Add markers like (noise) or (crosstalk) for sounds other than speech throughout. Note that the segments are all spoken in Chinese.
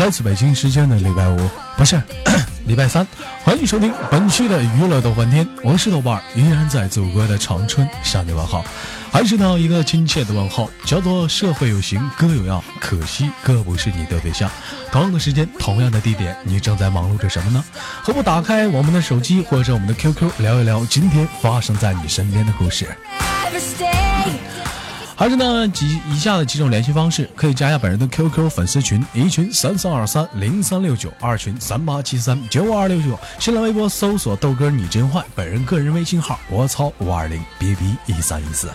来自北京时间的礼拜五，不是 (clears throat) 礼拜三，欢迎收听本期的娱乐豆瓣天，我是豆瓣，依然在祖国的长春向你问好，还是那一个亲切的问候，叫做社会有型哥有样，可惜哥不是你的对象。同样的时间，同样的地点，你正在忙碌着什么呢？何不打开我们的手机或者我们的 QQ 聊一聊今天发生在你身边的故事？还是呢几以下的几种联系方式，可以加一下本人的 QQ 粉丝群，一群三三二三零三六九，二群三八七三九二六九，新浪微博搜索豆哥你真坏，本人个人微信号我操五二零 b b 一三一四。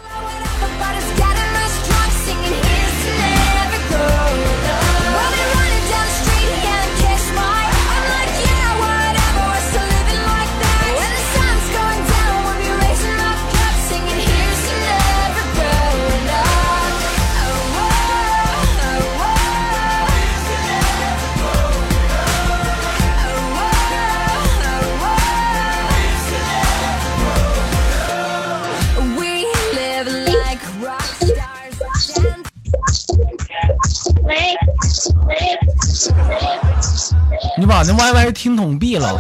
你把那 YY 听筒闭了，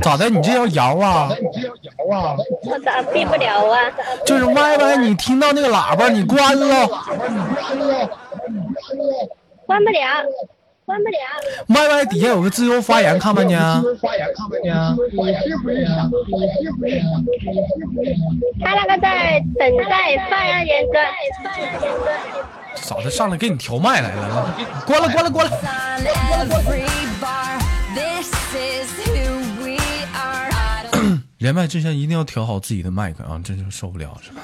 咋的？你这要摇啊？我咋闭不了啊？就是 YY，你听到那个喇叭你关了关不了，关不了。，YY 底下有个自由发言，看没见？他那个在等待发言人的。咋的？上来给你调麦来了？关了，关了，关了。every bar. This is who we are. (coughs) 连麦之前一定要调好自己的麦克啊，真是受不了是吧？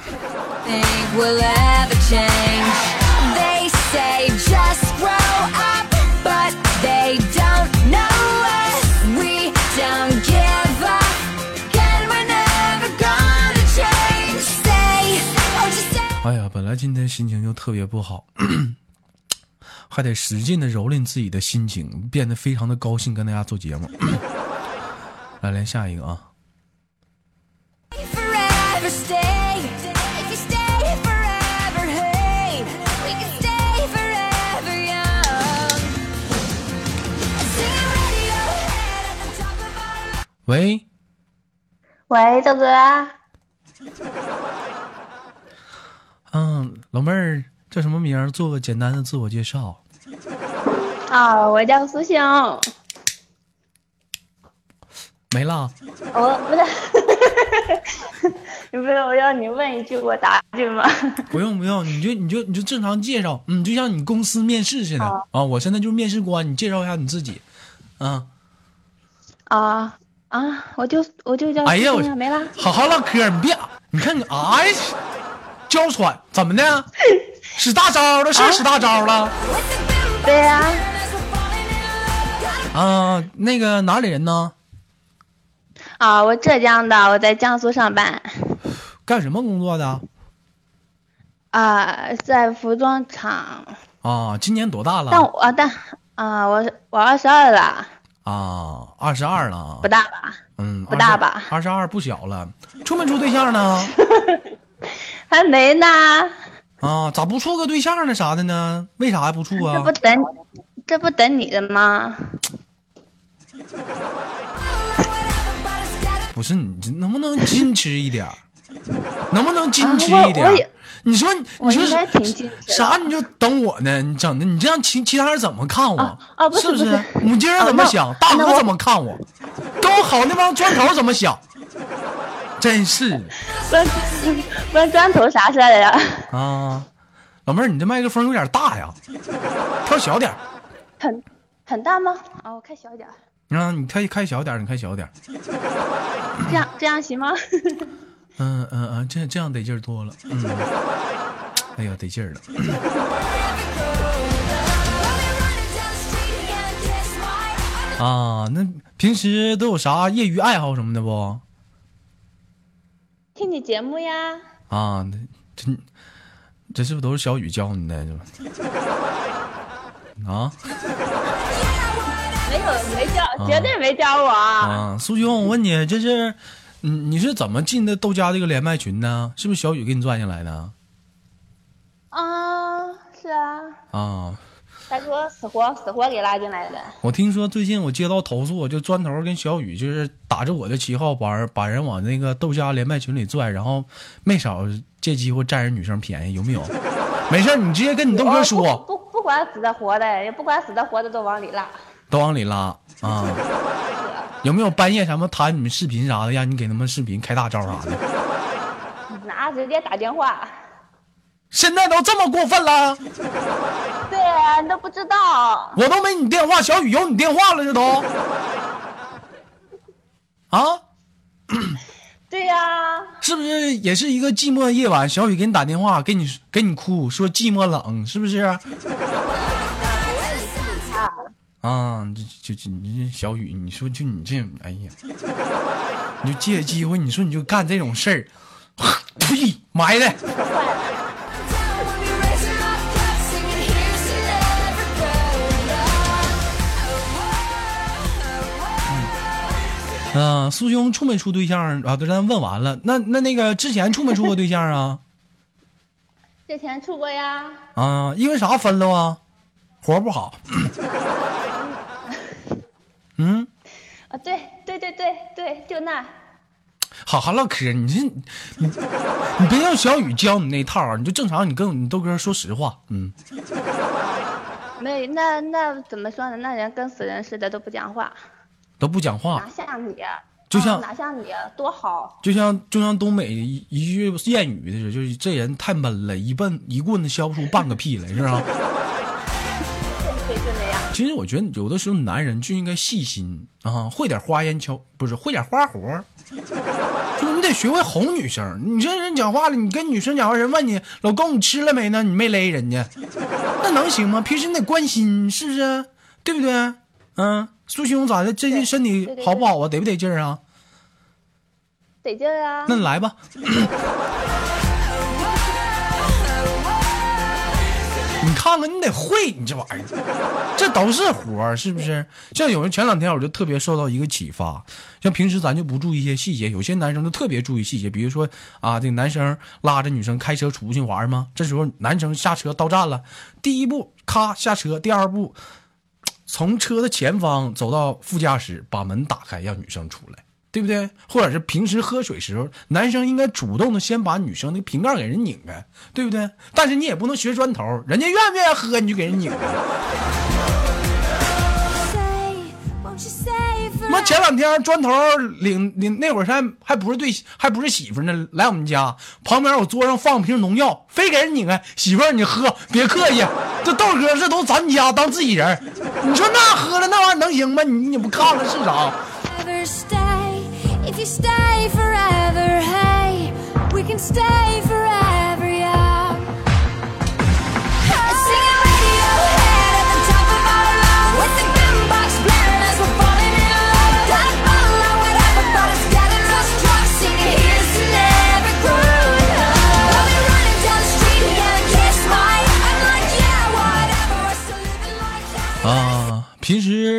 今天心情就特别不好还得使劲的蹂躏自己的心情变得非常的高兴跟大家做节目。来连下一个啊。喂？喂赵哥。嗯，老妹儿叫什么名儿？做个简单的自我介绍。啊，我叫苏醒，没了，我不是，你 (laughs) 不是我要你问一句我答一句吗？(laughs) 不用不用，你就你就你就正常介绍，嗯，就像你公司面试似的好啊。我现在就是面试官，你介绍一下你自己。啊，啊啊，我就我就叫哎呀，没了。好好唠嗑，你别，你看你哎，娇喘，怎么的？(laughs) 使大招了？是使大招了？对呀、啊，那个哪里人呢？啊，我浙江的，我在江苏上班，干什么工作的？啊，在服装厂，啊，今年多大了但了？我啊但啊，我我二十二了，啊，二十二了不。大吧？嗯，不大吧二十二不小了，处没处对象呢？(laughs) 还没呢，啊，咋不处个对象呢？啥的呢？为啥还不处啊这不？等这不等你的吗？不是你能不能矜持一点？能不能矜持一点？你说你说啥？你就等我呢？你整的你这样其其他人怎么看我？啊啊不是是不不是母鸡怎么想？大哥怎么看我？跟我好那帮砖头怎么想？真是关关砖头啥事儿呀？啊！老妹儿，你这麦克风有点大呀，调小点儿。很很大吗？啊，我开小点儿，啊，你开开小点儿，你开小点儿。这样这样行吗？嗯嗯嗯，这这样得劲儿多了。嗯，哎呀，得劲儿了。啊，那平时都有啥业余爱好什么的不？听你节目呀。啊，那这这是不是都是小雨教你的？(laughs) 是吧？啊没有没教，绝对没教我。啊！苏兄，我问你，这是你你是怎么进的豆家这个连麦群呢？是不是小雨给你拽进来的？啊，是啊，啊，他给我死活死活给拉进来的。我听说最近我接到投诉，就砖头跟小雨就是打着我的旗号把人把人往那个豆家连麦群里拽，然后没少借机会占人女生便宜，有没有？(laughs) 没事，你直接跟你豆哥说，不不不管死的活的，也不管死的活的都往里拉。都往里拉啊。有没有半夜什么谈你们视频啥的，让你给他们视频开大招啥的？(laughs) 那直接打电话。现在都这么过分了，对啊，你都不知道。我都没你电话，小雨有你电话了，这都啊，对呀、是不是也是一个寂寞的夜晚？小雨给你打电话，给你给你哭，说寂寞冷，是不是？啊，啊，这就就你这小雨，你说就你这，哎呀，你就借机会，你说你就干这种事儿，(coughs) 呸，埋汰。啊，苏兄处没处对象啊？都咱问完了，那那那个之前处没处过对象啊？之前处过呀。啊，因为啥分了啊？活不好。(laughs) 嗯，啊，对对对对对，就那。好好唠嗑，你这你你别让小雨教你那套啊，你就正常，你跟你豆哥说实话，嗯，没，那那怎么说呢？那人跟死人似的，都不讲话，都不讲话哪，像你啊？就像啊哪像你啊多好？就像就像东北一一句谚语的是，就是这人太闷了，一笨一棍子削不出半个屁来，是吧？(laughs) 其实我觉得有的时候男人就应该细心啊，会点花言巧，不是会点花活儿，就是你得学会哄女生。你这人讲话了，你跟女生讲话，人问你老公你吃了没呢？你没勒人家，那能行吗？平时你得关心，是不是？对不对？嗯，苏兄咋的？最近身体好不好啊？得不得劲儿啊？得劲儿啊！那你来吧。(laughs) 你看看，你得会，你这玩意儿，这都是活儿，是不是？像有人前两天我就特别受到一个启发，像平时咱就不注意一些细节，有些男生就特别注意细节，比如说啊，这个男生拉着女生开车出去玩吗，这时候男生下车到站了，第一步咔下车，第二步从车的前方走到副驾驶，把门打开，让女生出来，对不对？或者是平时喝水时候，男生应该主动的先把女生的瓶盖给人拧开，对不对？但是你也不能学砖头，人家愿不愿意喝你就给人拧开。妈，前两天砖头领领那会儿还还不是对还不是媳妇呢，来我们家旁边我桌上放瓶农药，非给人拧开，媳妇儿你喝，别客气，这豆哥这都咱家当自己人，你说那喝了那玩意儿能行吗？你你不看了是啥？Stay? If you stay forever, hey, we can stay forever,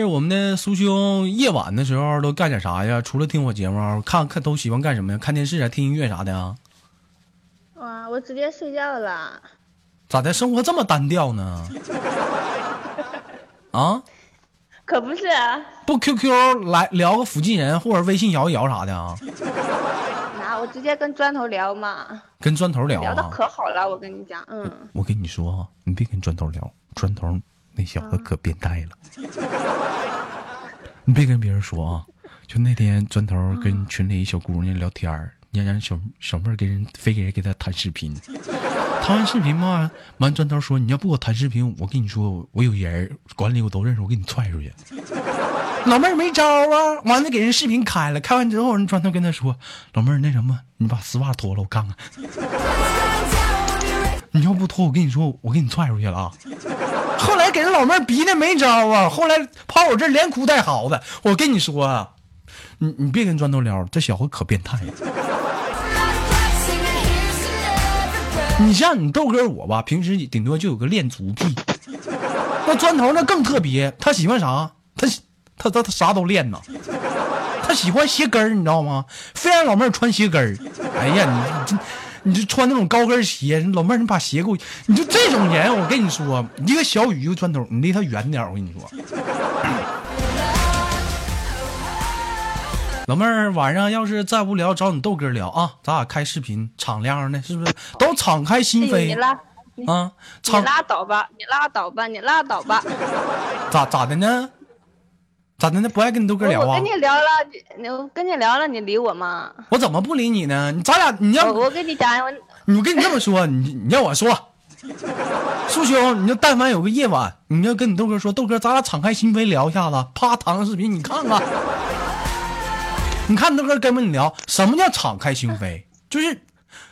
我们的苏兄夜晚的时候都干点啥呀？除了听我节目，看看都喜欢干什么呀？看电视啊，听音乐啥的啊？哇，我直接睡觉了。咋的？生活这么单调呢？(laughs) 啊？可不是啊，不 QQ 来聊个附近人，或者微信摇一摇啥的啊？那我直接跟砖头聊嘛，跟砖头聊聊的啊？可好了，我跟你讲，嗯，我跟你说啊，你别跟砖头聊，砖头那小子可变态了。你别跟别人说啊，就那天砖头跟群里一小姑娘聊天儿，让让小小妹儿给人非给人给她谈视频，谈完视频嘛，完砖头说你要不给我谈视频，我跟你说我有人管理我都认识，我给你踹出去。老妹儿没招啊，完了给人视频开了，开完之后人砖头跟他说，老妹儿那什么，你把丝袜脱了我看看。(laughs) 你要不脱，我跟你说，我给你踹出去了啊！给人老妹儿逼的没招啊，后来跑我这儿连哭带嚎的。我跟你说啊，你你别跟砖头聊，这小子可变态了。你像你豆哥我吧，平时顶多就有个练足癖，那砖头那更特别，他喜欢啥？他他他他啥都练呐。他喜欢鞋跟儿，你知道吗？非让老妹儿穿鞋跟儿。哎呀，你这你就穿那种高跟鞋，老妹儿你把鞋给我，你就这种人，我跟你说，一个小雨一个砖头，你离他远点儿我跟你说。(laughs) 老妹儿，晚上要是再无聊，找你豆哥聊啊，咱俩开视频，敞亮的，是不是？都敞开心扉你拉啊，你拉倒吧，你拉倒吧，你拉倒吧。咋咋的呢？咋的呢？不爱跟你豆哥聊啊我我跟？你聊了，我跟你聊了，你理我吗？我怎么不理你呢？你咱俩，你要我我跟你讲，我你跟你这么说，你你要我说，苏兄，你就但凡有个夜晚，你要跟你豆哥说，豆哥，咱俩敞开心扉聊一下子，啪，弹个视频，你看看，你看你豆哥跟不跟你聊，什么叫敞开心扉？就是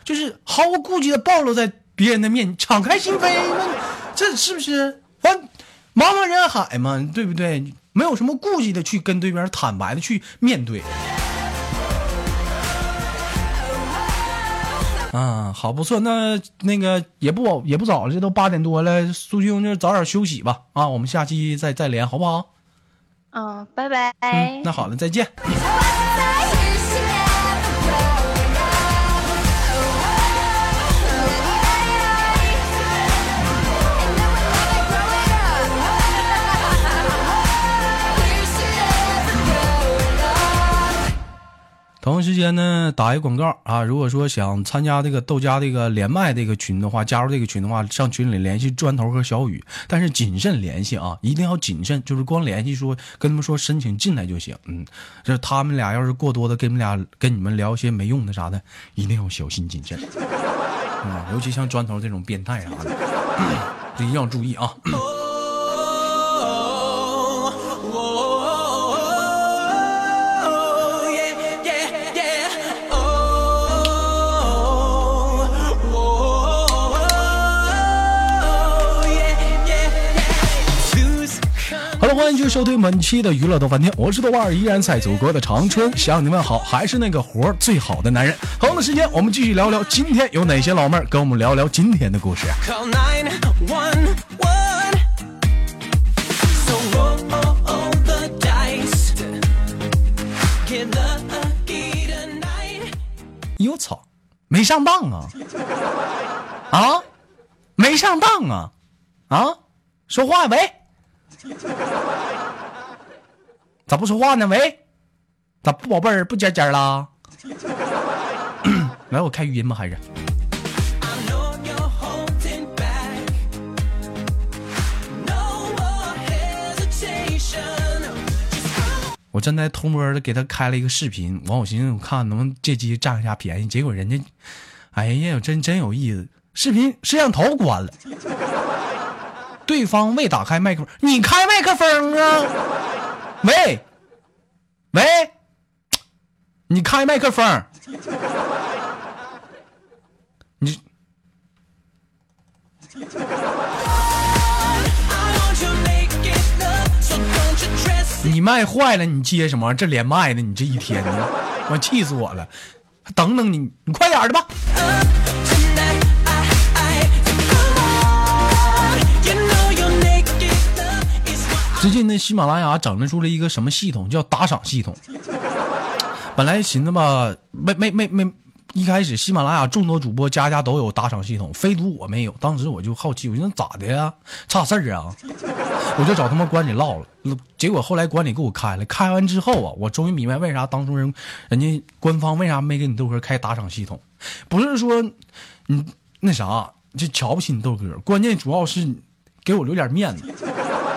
就是毫无顾忌的暴露在别人的面，敞开心扉，那这是不是？完，茫茫人海嘛，对不对？没有什么顾忌的去跟对面坦白的去面对。啊，好不错，那那个也不早也不早了，这都八点多了，苏兄就早点休息吧。啊，我们下期再再连，好不好？嗯，拜拜。嗯，那好了，再见。同一时间呢，打一广告啊！如果说想参加这个豆家这个连麦这个群的话，加入这个群的话，上群里联系砖头和小雨，但是谨慎联系啊，一定要谨慎，就是光联系说跟他们说申请进来就行。嗯，这他们俩要是过多的跟你们俩跟你们聊一些没用的啥的，一定要小心谨慎。嗯，尤其像砖头这种变态啥的，一定要注意啊。收听本期的娱乐豆饭店，我是豆瓣儿，依然在祖国的长春向你们好，还是那个活儿最好的男人。同样的时间，我们继续聊聊今天有哪些老妹儿跟我们聊聊今天的故事。call 911. So roll the dice. Get lucky tonight. 哟操，没上当啊！啊，没上当啊！啊，说话喂，咋不说话呢？喂，咋不宝贝儿不尖尖啦？(clears throat) 来，我开语音吧，还是？我正在偷摸的给他开了一个视频，完我寻思我看能不能借机占一下便宜，结果人家，哎呀，真真有意思，视频摄像头关了，对方未打开麦克风，你开麦克风啊？喂，喂，你开麦克风，你你麦坏了，你接什么？这连麦呢？你这一天呢，我气死我了！等等你，你快点的吧。最近那，喜马拉雅整了出了一个什么系统，叫打赏系统。本来寻思吧，没没没没，一开始喜马拉雅众多主播家家都有打赏系统，非独我没有。当时我就好奇，我寻思咋的呀？差事儿啊？(laughs) 我就找他们管理唠了，结果后来管理给我开了。开完之后啊，我终于明白为啥当初人人家官方为啥没给你豆哥开打赏系统，不是说你那啥就瞧不起你豆哥，关键主要是给我留点面子。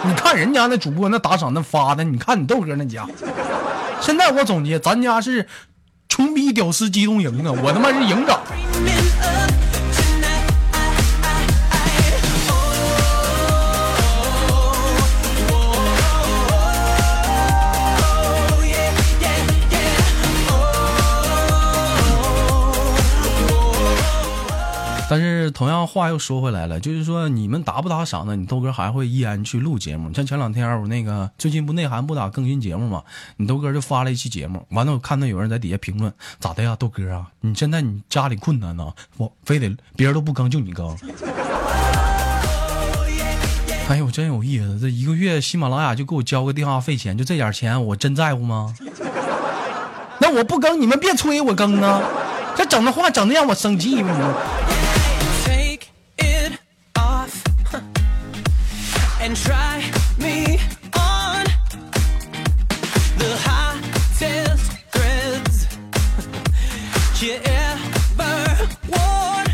你看人家那主播那打赏那发的，你看你豆哥那家。现在我总结，咱家是穷逼屌丝机动营啊，我他妈是营长。但是同样话又说回来了，就是说你们打不打赏呢？你豆哥还会依然去录节目。像前两天我那个最近不内涵不打更新节目嘛，你豆哥就发了一期节目，完了我看到有人在底下评论，咋的呀，豆哥啊，你现在你家里困难呢，我非得别人都不更就你更。哎呦，真有意思！这一个月喜马拉雅就给我交个电话费钱，就这点钱，我真在乎吗？那我不更，你们别催我更啊！这整的话整的让我生气吗？Take and try me on the hottest threads you ever worn.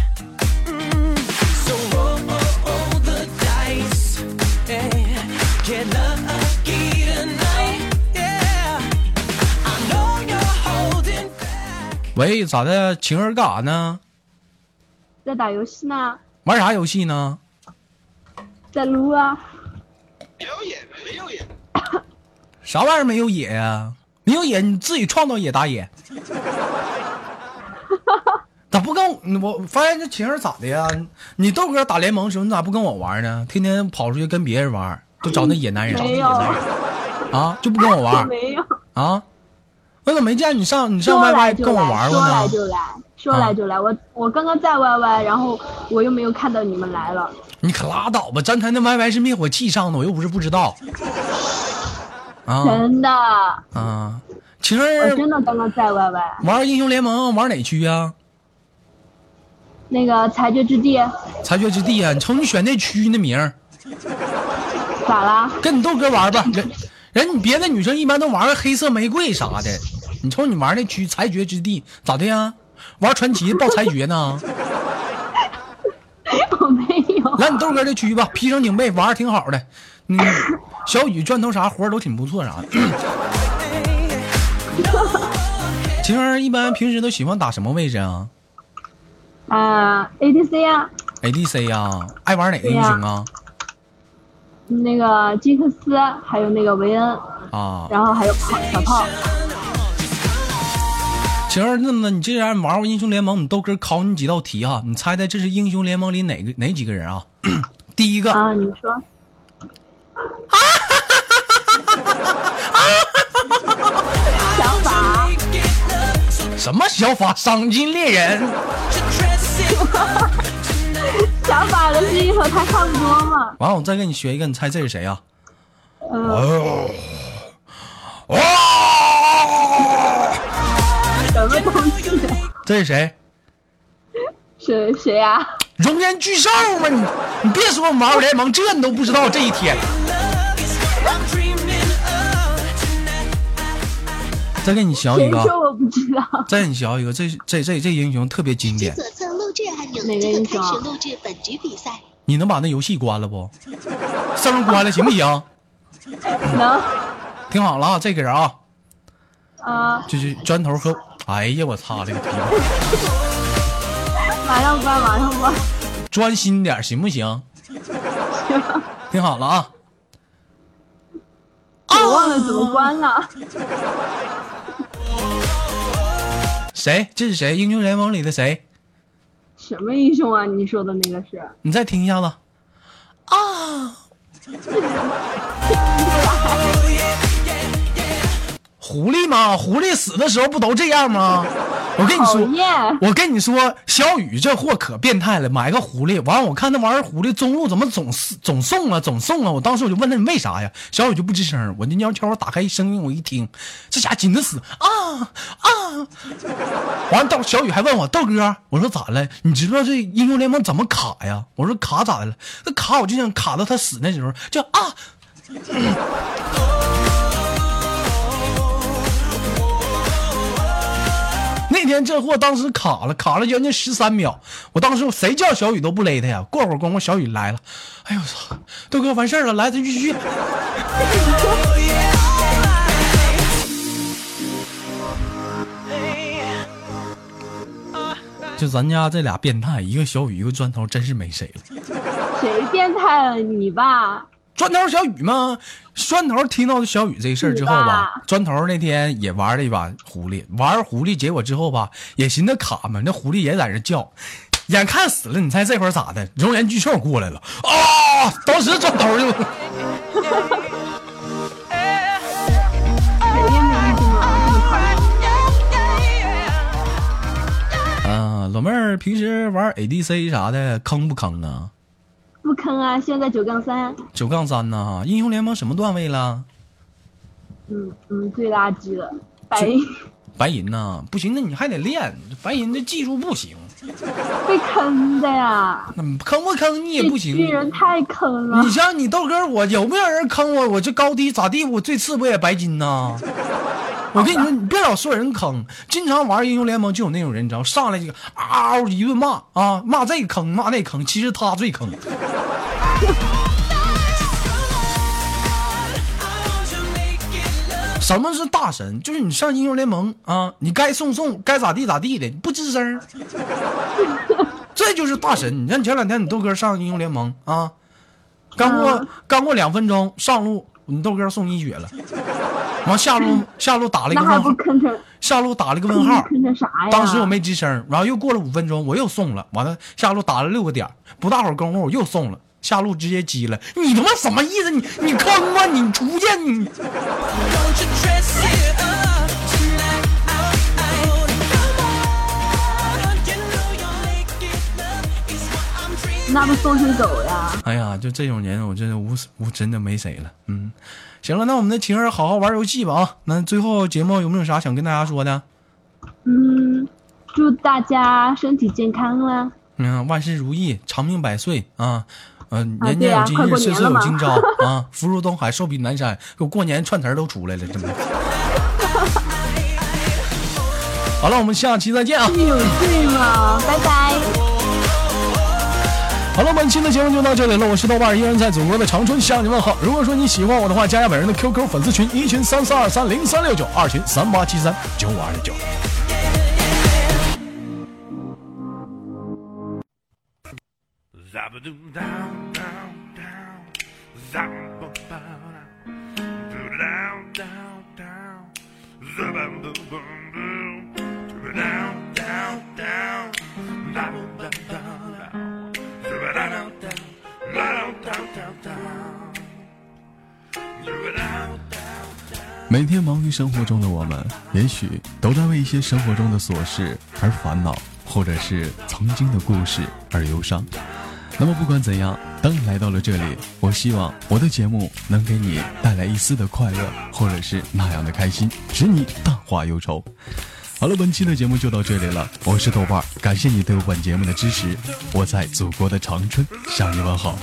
Mm. So roll, roll the dice, yeah. get lucky tonight, yeah. I know you're holding back. 喂，咋的？晴儿干啥呢？在打游戏呢，玩啥游戏呢？在撸啊。(coughs) 啥玩意儿没有野呀、没有野，你自己创造野打野。(laughs) 咋不跟我？我发现这情儿咋的呀？你豆哥打联盟时候，你咋不跟我玩呢？天天跑出去跟别人玩，都找那野男人没有，啊，就不跟我玩没有。啊？我怎么没见你上你上说 YY 跟我，玩过呢说来？就来，说来就来。我我刚刚在 YY，然后我又没有看到你们来了。你可拉倒吧！刚才那 YY 是灭火器上的，我又不是不知道。啊真的，啊！晴我儿真的刚刚在 YY。玩英雄联盟玩哪区啊、那个裁决之地裁决之地啊、你瞅你选那区那名儿，咋啦？跟你豆哥玩吧。人人你别的女生一般都玩个黑色玫瑰啥的，你瞅你玩那区裁决之地咋的呀？玩传奇报裁决呢？(laughs) 来你豆哥这区吧，披上警备玩儿挺好的。嗯，小雨转头啥活儿都挺不错啥的。(coughs) 晴儿一般平时都喜欢打什么位置啊啊，ADC 啊，？ADC 呀、爱玩哪个英雄啊？那个金克斯，还有那个维恩，啊，然后还有炮小炮。晴儿，那么你既然玩过英雄联盟，你豆哥考你几道题哈、你猜猜这是英雄联盟里哪个哪几个人啊？(clears throat) 第一个，啊，你说。(laughs) 小法，什么小法赏金猎人？小法的声音和他差不多嘛。完了，我再给你学一个，你猜这是谁啊？嗯，哇！什么东西？这是谁？(laughs) 谁谁呀、熔岩巨兽吗？你你别说我们玩过联盟，这你都不知道这一天。再给你学一个，说我不知道？再给你学一个，这这这这英雄特别经典，左侧录制按钮哪个就能英雄啊开始录制本局比赛。你能把那游戏关了不？声关了行不行？能听好了啊，这个人啊，啊，就是砖头和，哎呀我操这个屁股，马上关，马上关。专心点行不行？听好了啊，我忘了怎么关了。谁？这是谁？英雄联盟里的谁？什么英雄啊？你说的那个是？你再听一下子。啊！狐狸吗？狐狸死的时候不都这样吗？(laughs) 我跟你说，我跟你说，小雨这货可变态了，买个狐狸，完了我看那玩意儿狐狸中路怎么总是总送啊，总送啊！我当时我就问他你为啥呀？小雨就不吱声，我那鸟悄打开声音，我一听，这家紧的死啊啊！完了，到小雨还问我豆哥，我说咋了？你知道这英雄联盟怎么卡呀？我说卡咋的了？那卡我就想卡到他死那时候，就啊。那天这货当时卡了，卡了将近十三秒。我当时谁叫小雨都不勒他呀。过会儿功夫小雨来了，哎呦我操，豆哥完事儿了，来咱继续。(laughs) 就咱家这俩变态，一个小雨，一个砖头，真是没谁了。谁变态了？你吧？砖头小雨吗？砖头听到小雨这事儿之后吧，砖头那天也玩了一把狐狸，玩狐狸，结果之后吧，也寻思卡嘛，那狐狸也在那叫，眼看死了，你猜这会儿咋的？熔岩巨兽过来了啊！当时砖头就，(laughs) 啊？老妹儿平时玩 ADC 啥的坑不坑啊？不坑啊，现在九杠三。九杠三呢，英雄联盟什么段位了？嗯嗯，最垃圾了，白银 (laughs) 白银呐，不行，那你还得练，白银的技术不行，(laughs) 被坑的呀！那坑不坑你也不行。巨人太坑了你。像你豆哥，我有没有人坑我？我这高低咋地？我最次不也白金呐？我跟你说，你别老说人坑，经常玩英雄联盟就有那种人，你知道，上来就嗷嗷一顿骂啊，骂这个坑，骂那坑，其实他最坑。(laughs) 什么是大神？就是你上英雄联盟啊，你该送送，该咋地咋地的，不吱声儿，(laughs) 这就是大神。你看前两天你豆哥上英雄联盟啊，刚过、嗯刚过两分钟上路，你豆哥送一血了，完下路下路打了一个问号，下路打了一个问号，坑成啥呀？当时我没吱声，然后又过了五分钟，我又送了，完了下路打了六个点，不大会儿功夫我又送了，下路直接击了。你他妈什么意思？你你坑啊，你出去你。那不送成狗呀？哎呀，就这种人，我真的无无真的没谁了。嗯，行了，那我们的晴儿好好玩游戏吧啊。那最后节目有没有啥想跟大家说的？嗯，祝大家身体健康啦！嗯，万事如意，长命百岁啊！嗯、啊年年有今日，岁岁有今朝啊！福如东海，寿比南山，给我过年串词儿都出来了，真的。(laughs) 好了，我们下期再见啊！是有病啊？拜拜。好了，本期的节目就到这里了，我是豆瓣，依然在祖国的长春向你问好。如果说你喜欢我的话，加下本人的 QQ 粉丝群，一群三四二三零三六九，二群三八七三九五二九。每天忙于生活中的我们，也许都在为一些生活中的琐事而烦恼，或者是曾经的故事而忧伤。那么不管怎样，当你来到了这里，我希望我的节目能给你带来一丝的快乐，或者是那样的开心，使你淡化忧愁。好了，本期的节目就到这里了，我是豆瓣，感谢你对本节目的支持，我在祖国的长春向你问好。